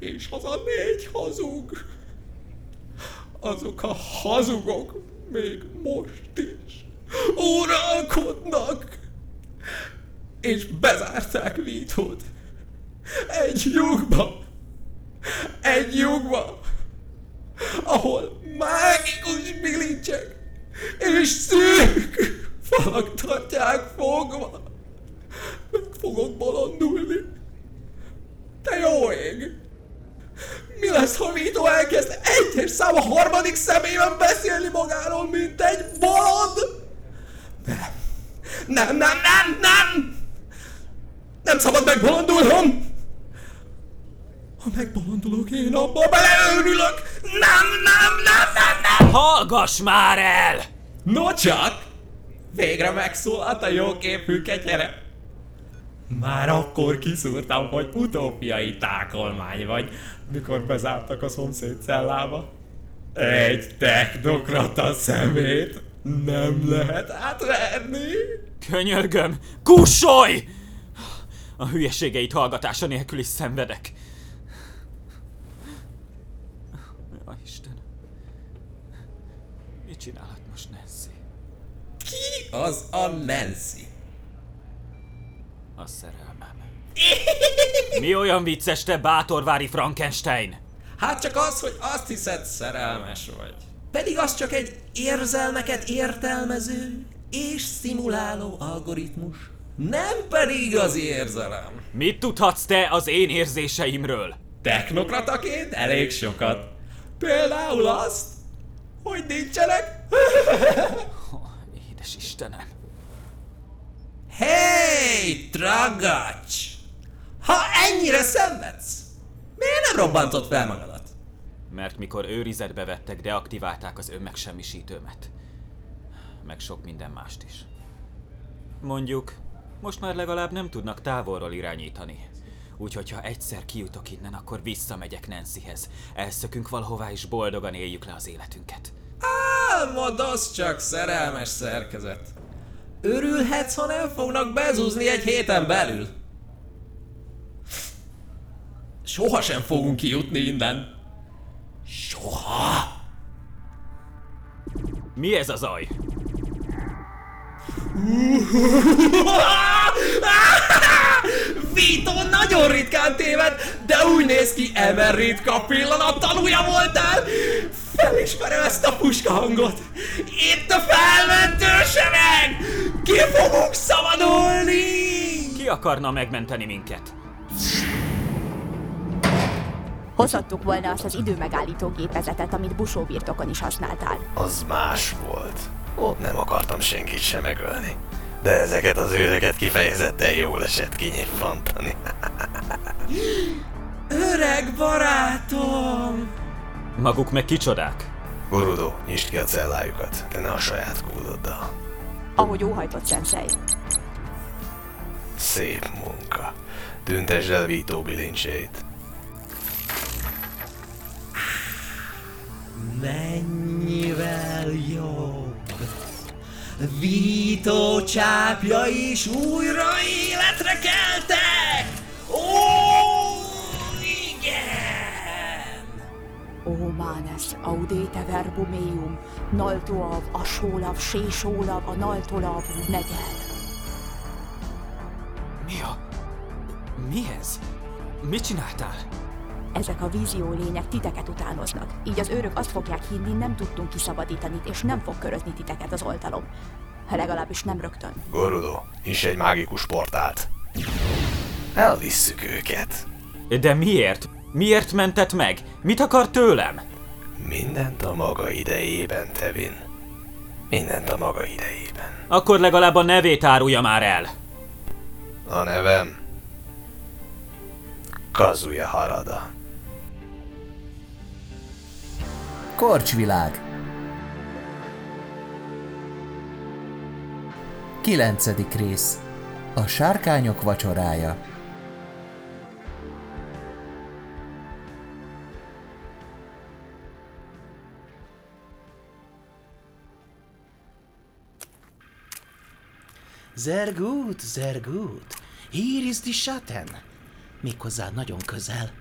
És az a négy hazug, azok a hazugok még most is uralkodnak, és bezárták Vítót. Egy lyukba, egy lyukba, ahol mágikus bilincsek és szűk falak tartják fogva. Meg fogok bolondulni. Te jó ég! Mi lesz, ha Vito elkezd egyes szám a harmadik személyben beszélni magáról, mint egy bolond? Nem. Nem, nem, nem, nem! Nem szabad megbolondulnom! Ha megbolondulok, én abba beleőrülök! Nem, nem, nem, nem, nem! Hallgass már el! No csak! Végre megszólalt a jóképű ketyere. Már akkor kiszúrtam, hogy utópiai tákolmány vagy, mikor bezártak a szomszéd cellába. Egy technokrata szemét nem lehet átverni. Könyörgöm, kussolj! A hülyeségeit hallgatása nélkül is szenvedek. Ja, Isten. Mit csinálhat most Nancy? Ki az a Nancy? A szerelmem. Mi olyan vicces, te bátorvári Frankenstein? Hát csak az, hogy azt hiszed szerelmes vagy. Pedig az csak egy érzelmeket értelmező és szimuláló algoritmus. Nem pedig igazi érzelem. Mit tudhatsz te az én érzéseimről? Technokrataként elég sokat. Például azt, hogy nincsenek. Édes Istenem. Hey, tragacs! Ha ennyire szenvedsz, miért nem robbantott fel magadat? Mert mikor őrizetbe vettek, deaktiválták az önmegsemmisítőmet. Meg sok minden mást is. Mondjuk, most már legalább nem tudnak távolról irányítani. Úgyhogy ha egyszer kijutok innen, akkor visszamegyek Nancyhez. Elszökünk valahová és boldogan éljük le az életünket. Álmod az csak szerelmes szerkezet. Örülhetsz, ha nem fognak bezúzni egy héten belül. Soha sem fogunk kijutni innen. Soha. Mi ez a zaj? Vito nagyon ritkán téved, de úgy néz ki, emer ritka pillanat tanúja voltál. Felismerem ezt a puska hangot. Itt a felmentő sereg! Ki fogunk szabadulni! Ki akarna megmenteni minket? Hozhattuk volna azt az időmegállító gépezetet, amit Busó birtokon is használtál. Az más volt. Ott nem akartam senkit sem megölni. De ezeket az őreket kifejezetten jól esett kinyiffantani. Öreg barátom! Maguk meg kicsodák? Gurudó, nyisd ki a cellájukat, de ne a saját kódoddal. Ahogy óhajtott Sensei. Szép munka. Tüntesd el Vító bilincsét. Mennyivel jobb. Vító csápja is újra életre keltek! Ó, igen! Ó manes, audete verbum eum, naltoav, asólav, sésólav, a naltolav, negel. Mi a... Mi ez? Mit csináltál? Ezek a vízió lények titeket utánoznak. Így az őrök azt fogják hinni, nem tudtunk kiszabadítani, és nem fog körözni titeket az oltalom. Ha legalábbis nem rögtön. Gurudó, nyisd egy mágikus portált. Elvisszük őket. De miért? Miért mentett meg? Mit akar tőlem? Mindent a maga idejében, Tevin. Mindent a maga idejében. Akkor legalább a nevét árulja már el. A nevem... Kazuya Harada. Korcsvilág Kilencedik rész A sárkányok vacsorája sehr gut. Hier ist die Schatten. Méghozzá nagyon közel.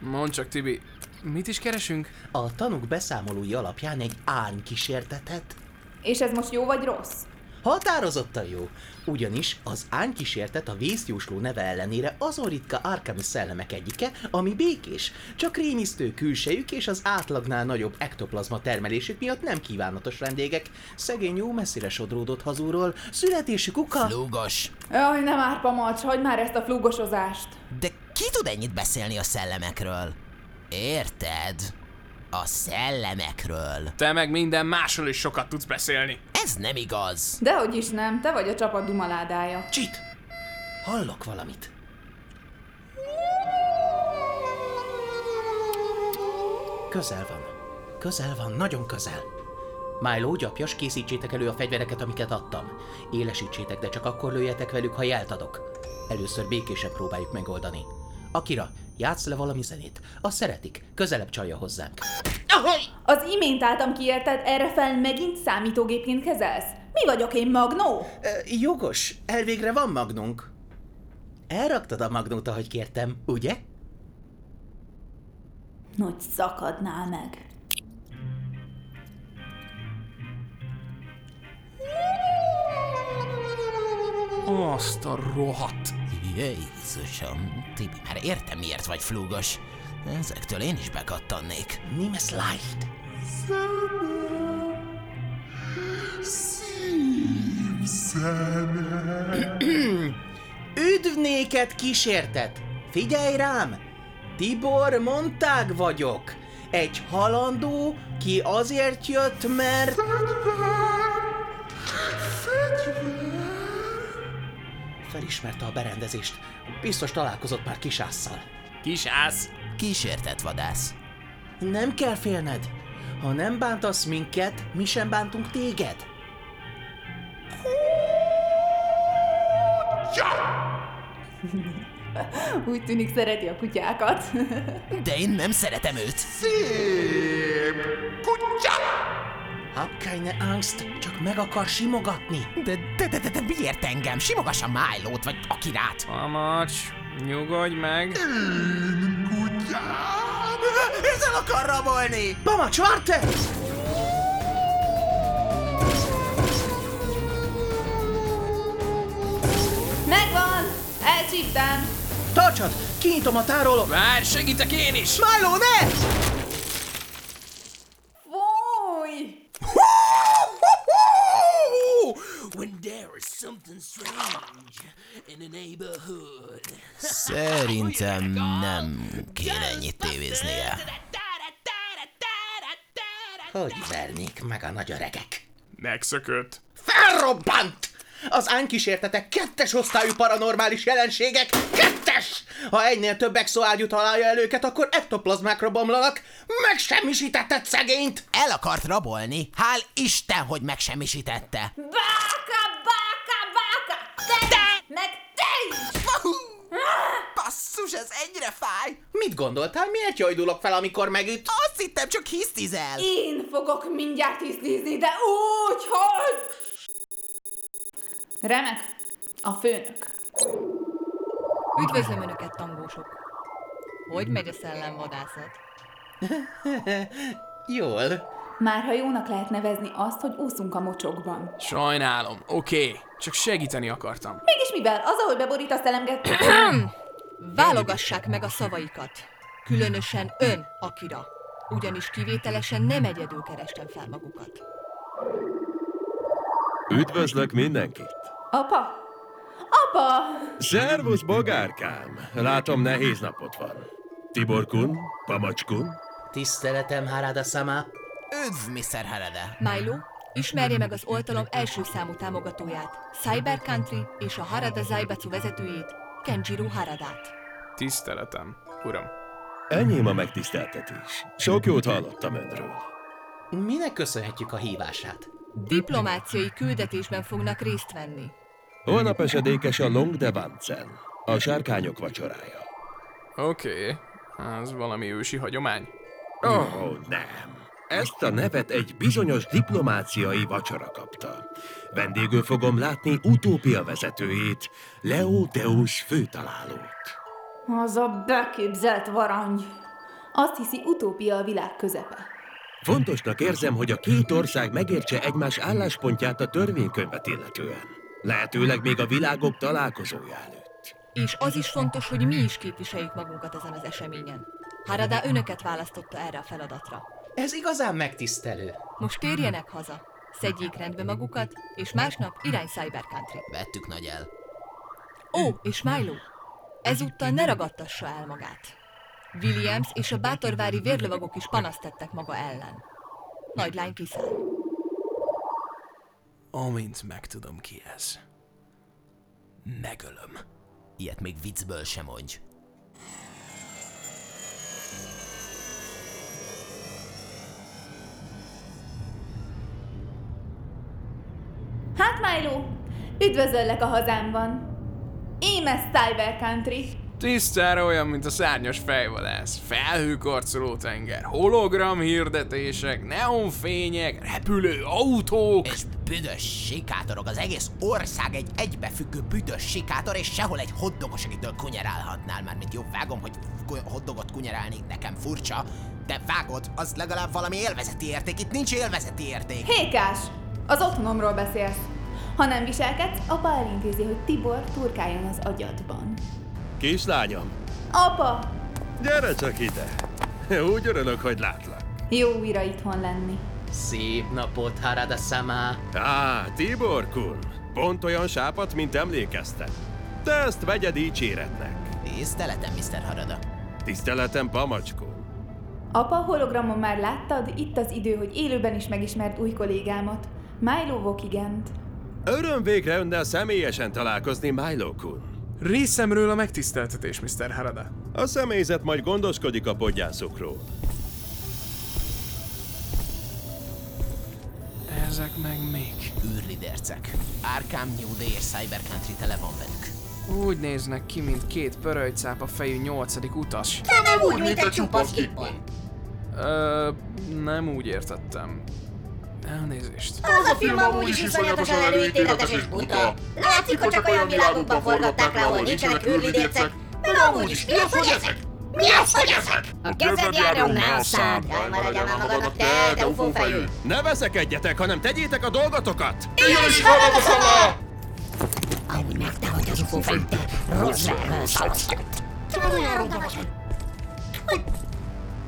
Mondd csak, Tibi, mit is keresünk? A tanúk beszámolói alapján egy ány kísértetet És ez most jó vagy rossz? Határozottan jó, ugyanis az ánykísértet a vészjósló neve ellenére azon ritka Arkham szellemek egyike, ami békés, csak rémisztő külsejük és az átlagnál nagyobb ektoplazma termelésük miatt nem kívánatos vendégek. Szegény jó messzire sodródott hazúról, születésük uka... Flúgos. Jaj, nem árpa marcs, hagyd már ezt a flugosozást. De ki tud ennyit beszélni a szellemekről? Érted? A szellemekről. Te meg minden másról is sokat tudsz beszélni. Ez nem igaz. Dehogy is nem, te vagy a csapat dumaládája. Csit! Hallok valamit. Közel van. Közel van, nagyon közel. Milo, gyapjas, készítsétek elő a fegyvereket, amiket adtam. Élesítsétek, de csak akkor lőjetek velük, ha jelt adok. Először békésen próbáljuk megoldani. Akira, játsz le valami zenét. Azt szeretik, közelebb csalja hozzánk. Az imént álltam ki, érted? Erre fel megint számítógépként kezelsz? Mi vagyok én, Magnó? Ö, jogos, elvégre van magnunk. Elraktad a magnót, ahogy kértem, ugye? Hogy szakadnál meg. Azt a rohadt. Jézusom, Tibi, már értem miért vagy flúgos. Ezektől én is bekattannék. Nimes leicht. Üdv néked kísértet! Figyelj rám! Tibor Montág vagyok. Egy halandó, ki azért jött, mert... Felismerte a berendezést. Biztos találkozott már kisásszal. Kisász. Kísértett vadász. Nem kell félned. Ha nem bántasz minket, mi sem bántunk téged. Úgy tűnik szereti a kutyákat. De én nem szeretem őt. Hab keine Angst, csak meg akar simogatni. De, de, de, de, de miért engem? Simogassa Milo-t, vagy Akirát. Amacs, nyugodj meg. Ezzel akar rabolni! Mama, Csvarte! Megvan! Elcsíptem! Tartsad! Kinyitom a tárolót! Várj, segítek én is! Milo, ne! Szerintem nem kéne ennyit tévéznie. Hogy vernék meg a nagy öregek? Megszökött. Felrobbant! Az ánkísértetek kettes osztályú paranormális jelenségek, kettes! Ha egynél több exoágyú találja el őket, akkor ektoplazmákra bomlanak, megsemmisítetted szegényt! El akart rabolni, hál' Isten, hogy megsemmisítette. Báka, Basszus, ez egyre fáj! Mit gondoltál, miért jajdulok fel, amikor megüt? Azt hittem, csak hisztizel. Én fogok mindjárt tisztízni, de úgy, hogy... Remek. A főnök. Üdvözlöm Önöket, tangósok! Hogy megy a szellemvadászat? Jól. Már ha jónak lehet nevezni azt, hogy úszunk a mocsokban. Sajnálom, oké. Okay. Csak segíteni akartam. Mégis mivel? Az, ahogy beborítasz elemget... Válogassák meg a szavaikat. Különösen ön, Akira. Ugyanis kivételesen nem egyedül kerestem fel magukat. Üdvözlök mindenkit! Apa? Apa! Szervusz, bogárkám! Látom, nehéz napot van. Tiborkun, Pamacskun, Tiszteletem, Harada Sama. Üdv, Mr. Harada. Milo, ismerje meg az oltalom első számú támogatóját, Cyber Country és a Harada Zaibatsu vezetőjét, Kenjiro Haradát. Tiszteletem, uram. enyém a megtiszteltetés. Sok jót hallottam önről. Minek köszönhetjük a hívását? Diplomáciai küldetésben fognak részt venni. Holnap esedékes a Long de Vancen, a sárkányok vacsorája. Oké. Okay. Ez valami ősi hagyomány. Ó, oh, nem. Ezt a nevet egy bizonyos diplomáciai vacsora kapta. Vendégül fogom látni utópia vezetőjét, Leo Deus főtalálót. Az a beképzelt varangy. Azt hiszi, utópia a világ közepe. Fontosnak érzem, hogy a két ország megértse egymás álláspontját a törvénykönyvet illetően. Lehetőleg még a világok találkozója előtt. És az is fontos, hogy mi is képviseljük magunkat ezen az eseményen. Harada önöket választotta erre a feladatra. Ez igazán megtisztelő. Most térjenek haza, szedjék rendbe magukat, és másnap irány Cyber Country. Vettük nagy el. Ó, és Milo, ezúttal ne ragadtassa el magát. Williams és a bátorvári vérlovagok is panaszt tettek maga ellen. Nagy lány kiszáll. Amint megtudom ki ez. Megölöm. Ilyet még viccből sem mondj. Hát, Milo, üdvözöllek a hazámban. Émes Cyber Country. Tisztára olyan, mint a szárnyas fejvadász. Felhőkarcoló tenger, hologram hirdetések, neonfények, repülő autók. És büdös sikátorok, az egész ország egy egybefüggő büdös sikátor, és sehol egy hoddogos, akitől kunyerálhatnál, már mint jó vágom, hogy hoddogot kunyerálni nekem furcsa, de vágod, az legalább valami élvezeti érték, itt nincs élvezeti érték. Hékás, az otthonomról beszélsz. Ha nem viselkedsz, apa elintézi, hogy Tibor turkáljon az agyadban. Kislányom, Apa, gyere csak ide. Úgy örülök, hogy látlak. jó újra itthon lenni. Szép napot, Harada sama. Á, Tibor Kun, pont olyan sápat, mint emlékeztem. Te ezt vegye dicséretnek. Tiszteletem, Mr. Harada. Tiszteletem, Pamacskó. Apa, hologramon már láttad, itt az idő, hogy élőben is megismerd új kollégámat. Milo Vokigent. Öröm végre önnel személyesen találkozni, Milo Kun. Részemről a megtiszteltetés, Mr. Harada. A személyzet majd gondoskodik a podgyászokról. Ezek meg még. űrlidercek. Arkham, New Day és Cyber Country tele van velük. Úgy néznek ki, mint két pörölycápa fejű nyolcadik utas. De nem úgy, mint egy csupasz. Ö, nem úgy értettem. Elnézést. Az a film amúgy is iszonyatosan előítéletes és buta. Látszik, hogy csak olyan világokban forgatták le, ahol nincsenek űrlidércek. Meg amúgy is, mi az, hogy ezek? Mi az, hogy ezek? A kezed járjon, ne a szád! Jaj, maradjál már magadnak, te, te ufó fejű! Ne veszekedjetek, hanem tegyétek a dolgotokat! Ilyen is hallod a szava! Amúgy meg te vagy az ufó fejű, te rossz verről szalasztod. Te vagy olyan ronda vagy, hogy...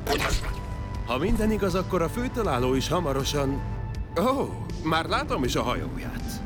Hogy az vagy? Ha minden igaz, akkor a főtaláló is hamarosan... Ó, oh, már látom is a hajóját.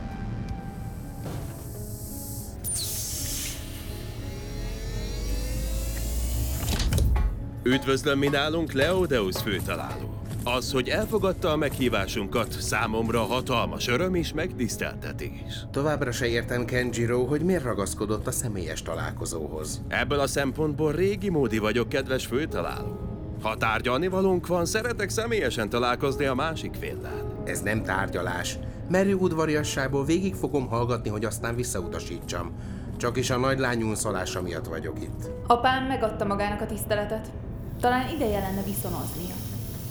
Üdvözlöm mi nálunk Leodeus főtaláló. Az, hogy elfogadta a meghívásunkat, számomra hatalmas öröm és megtiszteltetés. Továbbra se értem Kenjiro, hogy miért ragaszkodott a személyes találkozóhoz. Ebből a szempontból régi módi vagyok, kedves főtaláló. Ha tárgyalni valónk van, szeretek személyesen találkozni a másik féllel. Ez nem tárgyalás. Merő udvariasságból végig fogom hallgatni, hogy aztán visszautasítsam. Csak is a nagy lány unszolása miatt vagyok itt. Apám megadta magának a tiszteletet. Talán ideje lenne viszonoznia.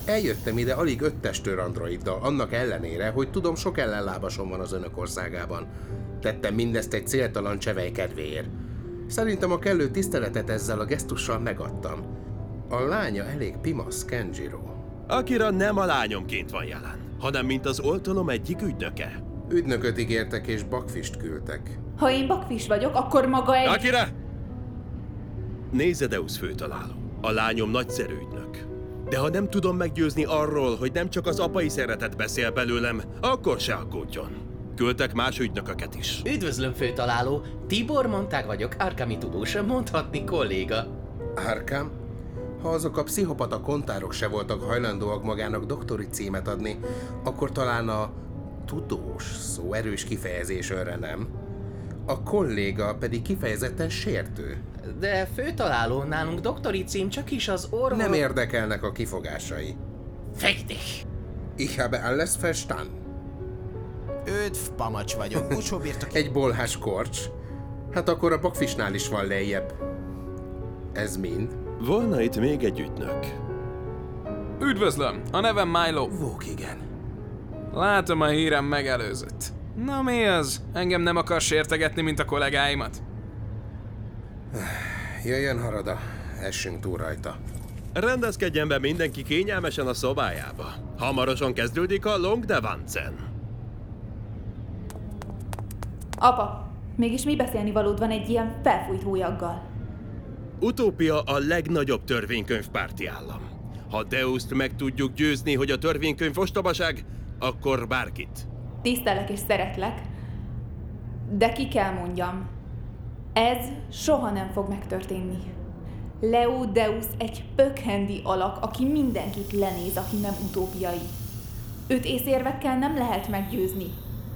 Eljöttem ide alig öt testőr androiddal, annak ellenére, hogy tudom sok ellenlábasom van az önök országában. Tettem mindezt egy céltalan csevej kedvéért. Szerintem a kellő tiszteletet ezzel a gesztussal megadtam. A lánya elég pimasz, Kenjiro. Akira nem a lányomként van jelen, hanem mint az oltalom egyik ügynöke. Ügynököt ígértek és bakfist küldtek. Ha én bakfis vagyok, akkor maga egy... Akira! Nézedeus főtaláló. A lányom nagyszerű ügynök. De ha nem tudom meggyőzni arról, hogy nem csak az apai szeretet beszél belőlem, akkor se aggódjon. Küldtek más ügynököket is. Üdvözlöm, főtaláló. Tibor Montag vagyok, Arkami tudós, mondhatni kolléga. Arkam? Ha azok a pszichopata kontárok se voltak hajlandóak magának doktori címet adni, akkor talán a tudós szó erős kifejezés önre nem. A kolléga pedig kifejezetten sértő. De főtaláló, nálunk doktori cím csak is az orvos... Nem érdekelnek a kifogásai. Dich! Ich habe alles verstanden. Öt pamacs vagyok, úgy bírtok Egy bolhás korcs. Hát akkor a bakfisnál is van lejjebb. Ez mind? Volna itt még egy ügynök. Üdvözlöm, a nevem Milo. Vók, igen. Látom a hírem megelőzött. Na mi az? Engem nem akar sértegetni, mint a kollégáimat? Jöjjön Harada, essünk túl rajta. Rendezkedjen be mindenki kényelmesen a szobájába. Hamarosan kezdődik a Long Devancen. Apa, mégis mi beszélni valód van egy ilyen felfújt hólyaggal? Utópia a legnagyobb törvénykönyv párti állam. Ha Deuszt meg tudjuk győzni, hogy a törvénykönyv ostobaság, akkor bárkit. Tisztelek és szeretlek, de ki kell mondjam, ez soha nem fog megtörténni. Leo Deus egy pökhendi alak, aki mindenkit lenéz, aki nem utópiai. Őt észérvekkel nem lehet meggyőzni.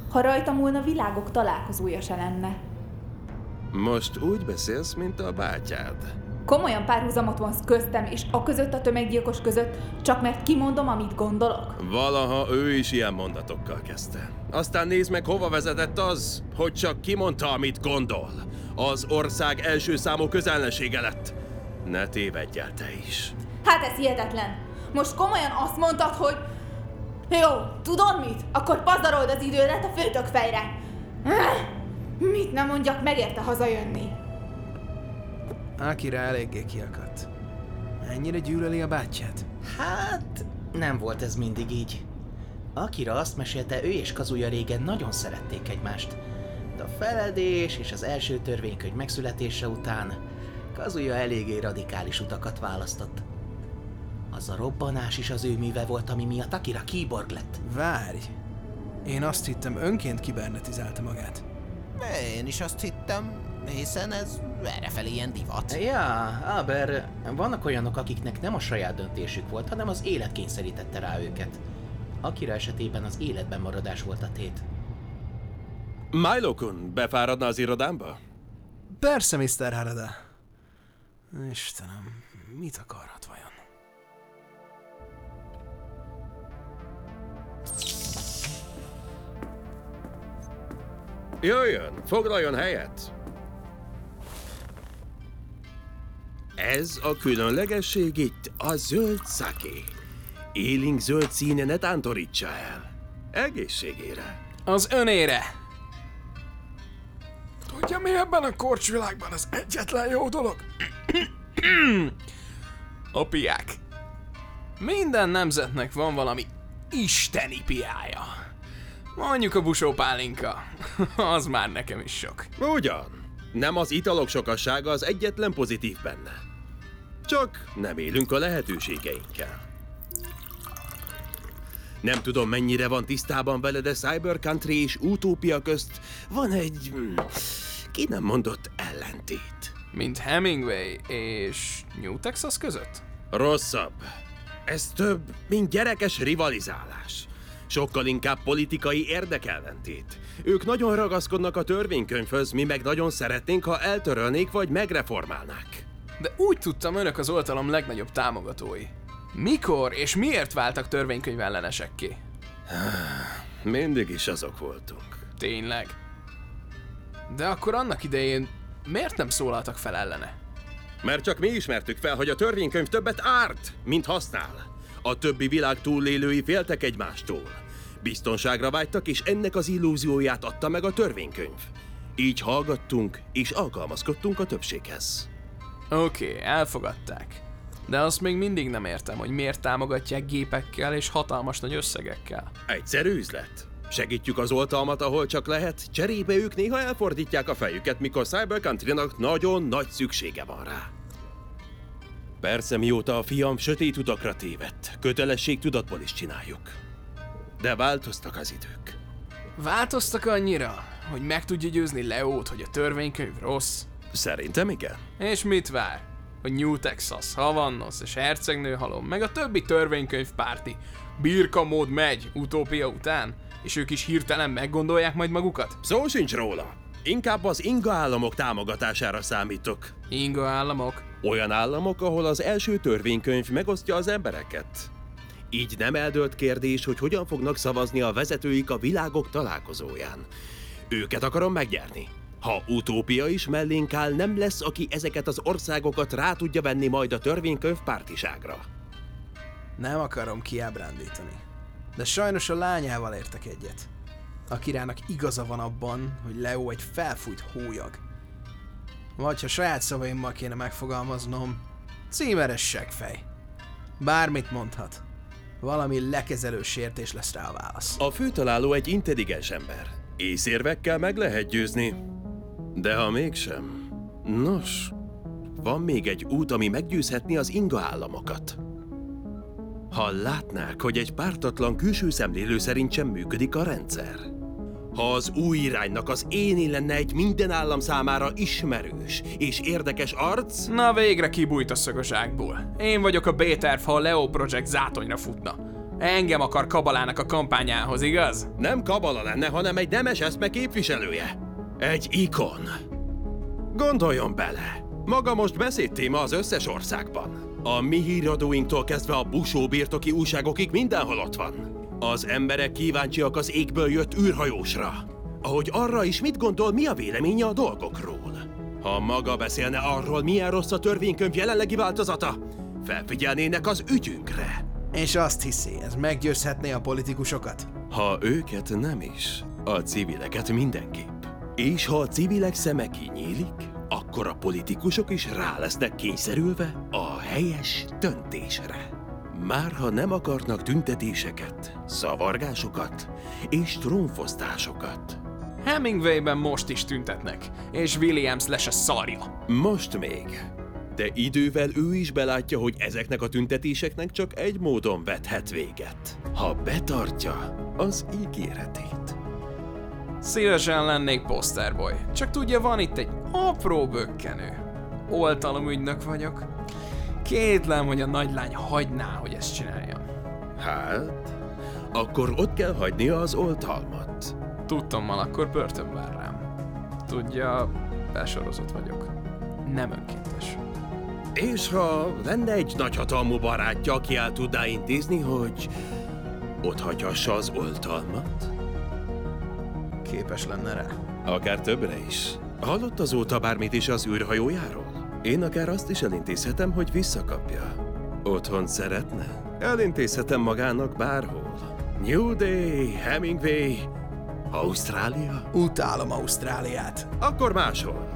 Ha rajta múlna, világok találkozója se lenne. Most úgy beszélsz, mint a bátyád. Komolyan párhuzamot vonsz köztem és a között a tömeggyilkos között, csak mert kimondom, amit gondolok? Valaha ő is ilyen mondatokkal kezdte. Aztán nézd meg, hova vezetett az, hogy csak kimondta, amit gondol. Az ország első számú közelnesége lett. Ne tévedj el te is. Hát ez hihetetlen. Most komolyan azt mondtad, hogy... Jó, tudod mit? Akkor pazarold az idődet a főtök fejre. Mit nem mondjak, megérte hazajönni. Akira eléggé kiakadt. Ennyire gyűlöli a bátyját? Hát, nem volt ez mindig így. Akira azt mesélte, ő és Kazuya régen nagyon szerették egymást. De a feledés és az első törvénykönyv megszületése után Kazuya eléggé radikális utakat választott. Az a robbanás is az ő műve volt, ami miatt Akira kiborg lett. Várj! Én azt hittem, önként kibernetizálta magát. Én is azt hittem, hiszen ez errefelé ilyen divat. Ja, aber vannak olyanok, akiknek nem a saját döntésük volt, hanem az élet kényszerítette rá őket. Akira esetében az életben maradás volt a tét. Milo-kun, befáradna az irodámba? Persze, Mr. Harada. Istenem, mit akarhat Jöjjön, foglaljon helyet! Ez a különlegesség itt a zöld szaké. Élénk zöld színe ne tántorítsa el. Egészségére. Az önére! Tudja, mi ebben a korcsvilágban az egyetlen jó dolog? a piák. Minden nemzetnek van valami isteni piája. Mondjuk a busó pálinka. az már nekem is sok. Ugyan. Nem az italok sokassága az egyetlen pozitív benne. Csak nem élünk a lehetőségeinkkel. Nem tudom, mennyire van tisztában vele, de Cyber Country és Utópia közt van egy... hm, ki nem mondott ellentét. Mint Hemingway és New Texas között? Rosszabb. Ez több, mint gyerekes rivalizálás. Sokkal inkább politikai érdekellentét. Ők nagyon ragaszkodnak a törvénykönyvhöz, mi meg nagyon szeretnénk, ha eltörölnék vagy megreformálnák. De úgy tudtam, önök az oltalom legnagyobb támogatói. Mikor és miért váltak törvénykönyv ellenesekké? Mindig is azok voltunk. Tényleg? De akkor annak idején miért nem szólaltak fel ellene? Mert csak mi ismertük fel, hogy a törvénykönyv többet árt, mint használ. A többi világ túlélői féltek egymástól. Biztonságra vágytak, és ennek az illúzióját adta meg a törvénykönyv. Így hallgattunk, és alkalmazkodtunk a többséghez. Oké, okay, elfogadták. De azt még mindig nem értem, hogy miért támogatják gépekkel és hatalmas nagy összegekkel. Egyszerű üzlet. Segítjük az oltalmat, ahol csak lehet, cserébe ők néha elfordítják a fejüket, mikor Cyber Country-nak nagyon nagy szüksége van rá. Persze, mióta a fiam sötét utakra tévedt, kötelesség tudatból is csináljuk. De változtak az idők. Változtak annyira, hogy meg tudja győzni Leót, hogy a törvénykönyv rossz? Szerintem igen. És mit vár? Hogy New Texas, Havannos és Hercegnő halom, meg a többi törvénykönyv párti birka mód megy utópia után, és ők is hirtelen meggondolják majd magukat? Szó sincs róla. Inkább az inga államok támogatására számítok. Inga államok? Olyan államok, ahol az első törvénykönyv megosztja az embereket. Így nem eldölt kérdés, hogy hogyan fognak szavazni a vezetőik a világok találkozóján. Őket akarom megnyerni. Ha utópia is mellénk áll, nem lesz, aki ezeket az országokat rá tudja venni majd a törvénykönyv pártiságra. Nem akarom kiábrándítani. De sajnos a lányával értek egyet. Akirának igaza van abban, hogy Leo egy felfújt hólyag. Vagy ha saját szavaimmal kéne megfogalmaznom, címeres seggfej. Bármit mondhat. Valami lekezelő sértés lesz rá a válasz. A főtaláló egy intelligens ember. Észérvekkel meg lehet győzni. De ha mégsem... Nos, van még egy út, ami meggyőzhetni az inga államokat. Ha látnák, hogy egy pártatlan külső szemlélő szerint sem működik a rendszer. Ha az új iránynak az éni lenne egy minden állam számára ismerős és érdekes arc, Na végre kibújt a szög a zsákból. Én vagyok a B-terv, ha a Leo Project zátonyra futna. Engem akar Kabalának a kampányához, igaz? nem kabala lenne, hanem egy nemes eszme képviselője. Egy ikon. Gondoljon bele! Maga most beszédtéma az összes országban. A mi híradóinktól kezdve a busó birtoki újságokig mindenhol ott van. Az emberek kíváncsiak az égből jött űrhajósra. Ahogy arra is mit gondol, mi a véleménye a dolgokról. Ha maga beszélne arról, milyen rossz a törvénykönyv jelenlegi változata, felfigyelnének az ügyünkre. És azt hiszi, ez meggyőzhetné a politikusokat? Ha őket nem is, a civileket mindenképp. És ha a civilek szeme kinyílik, akkor a politikusok is rá lesznek kényszerülve a helyes döntésre. Már ha nem akarnak tüntetéseket, szavargásokat és trónfosztásokat. Hemingwayben most is tüntetnek, és Williams lesz a szarja. Most még. De idővel ő is belátja, hogy ezeknek a tüntetéseknek csak egy módon vethet véget. Ha betartja az ígéretét. Szívesen lennék posterboy, csak tudja, van itt egy apró bökkenő. Oltalomügynök vagyok. Kétlem, hogy a nagylány hagyná, hogy ezt csináljam. Hát, akkor ott kell hagynia az oltalmat. Tudtommal akkor börtön vár rám. Tudja, besorozott vagyok. Nem önkéntes. És ha lenne egy nagyhatalmú barátja, aki el tudná intézni, hogy ott hagyhassa az oltalmat? Képes lenne rá. Akár többre is. Hallott azóta bármit is az űrhajójáról? Én akár azt is elintézhetem, hogy visszakapja. Otthon szeretne? Elintézhetem magának bárhol. New Day, Hemingway, Ausztrália? Utálom Ausztráliát. Akkor máshol.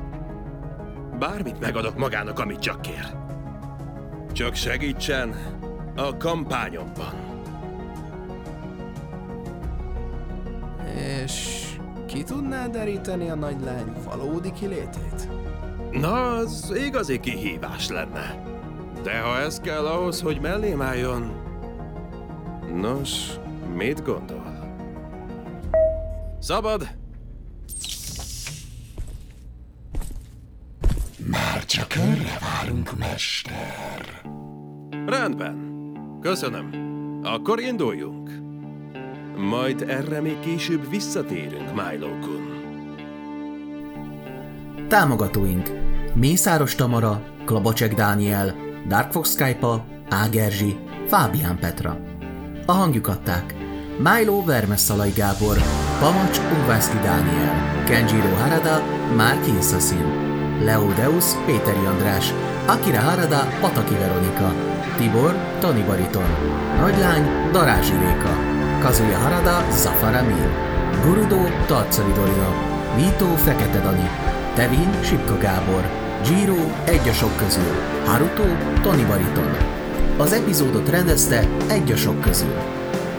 Bármit megadok magának, amit csak kér. Csak segítsen a kampányomban. És ki tudná deríteni a nagylány valódi kilétét? Na, az igazi kihívás lenne. De ha ez kell ahhoz, hogy mellém álljon... Nos, mit gondol? Szabad? Már csak önre várunk, mester. Rendben. Köszönöm. Akkor induljunk. Majd erre még később visszatérünk, Milo kun. Támogatóink Mészáros Tamara, Klabacsek Dániel, Dark Fox Skype, Ágerzsi, Fábián Petra. A hangjuk adták Milo Vermesszalai Gábor, Pamacs Ugvászki Dániel, Kenjiro Harada, Márki Assassin, Leo Deus Péteri András, Akira Harada Pataki Veronika, Tibor Toni Bariton, Nagylány Darázsi Réka, Kazuya Harada Zafar Amin, Gurudo Tarcali Dorina, Vito Fekete Dani, Tevin Sipka Gábor, Giro egy a sok közül, Haruto Toni Bariton. Az epizódot rendezte egy a sok közül.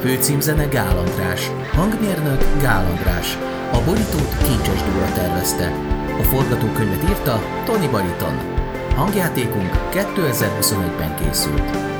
Főcímzene Gál András, hangmérnök Gál András, a borítót Kincses Dóra tervezte. A forgatókönyvet írta Toni Bariton. Hangjátékunk 2021-ben készült.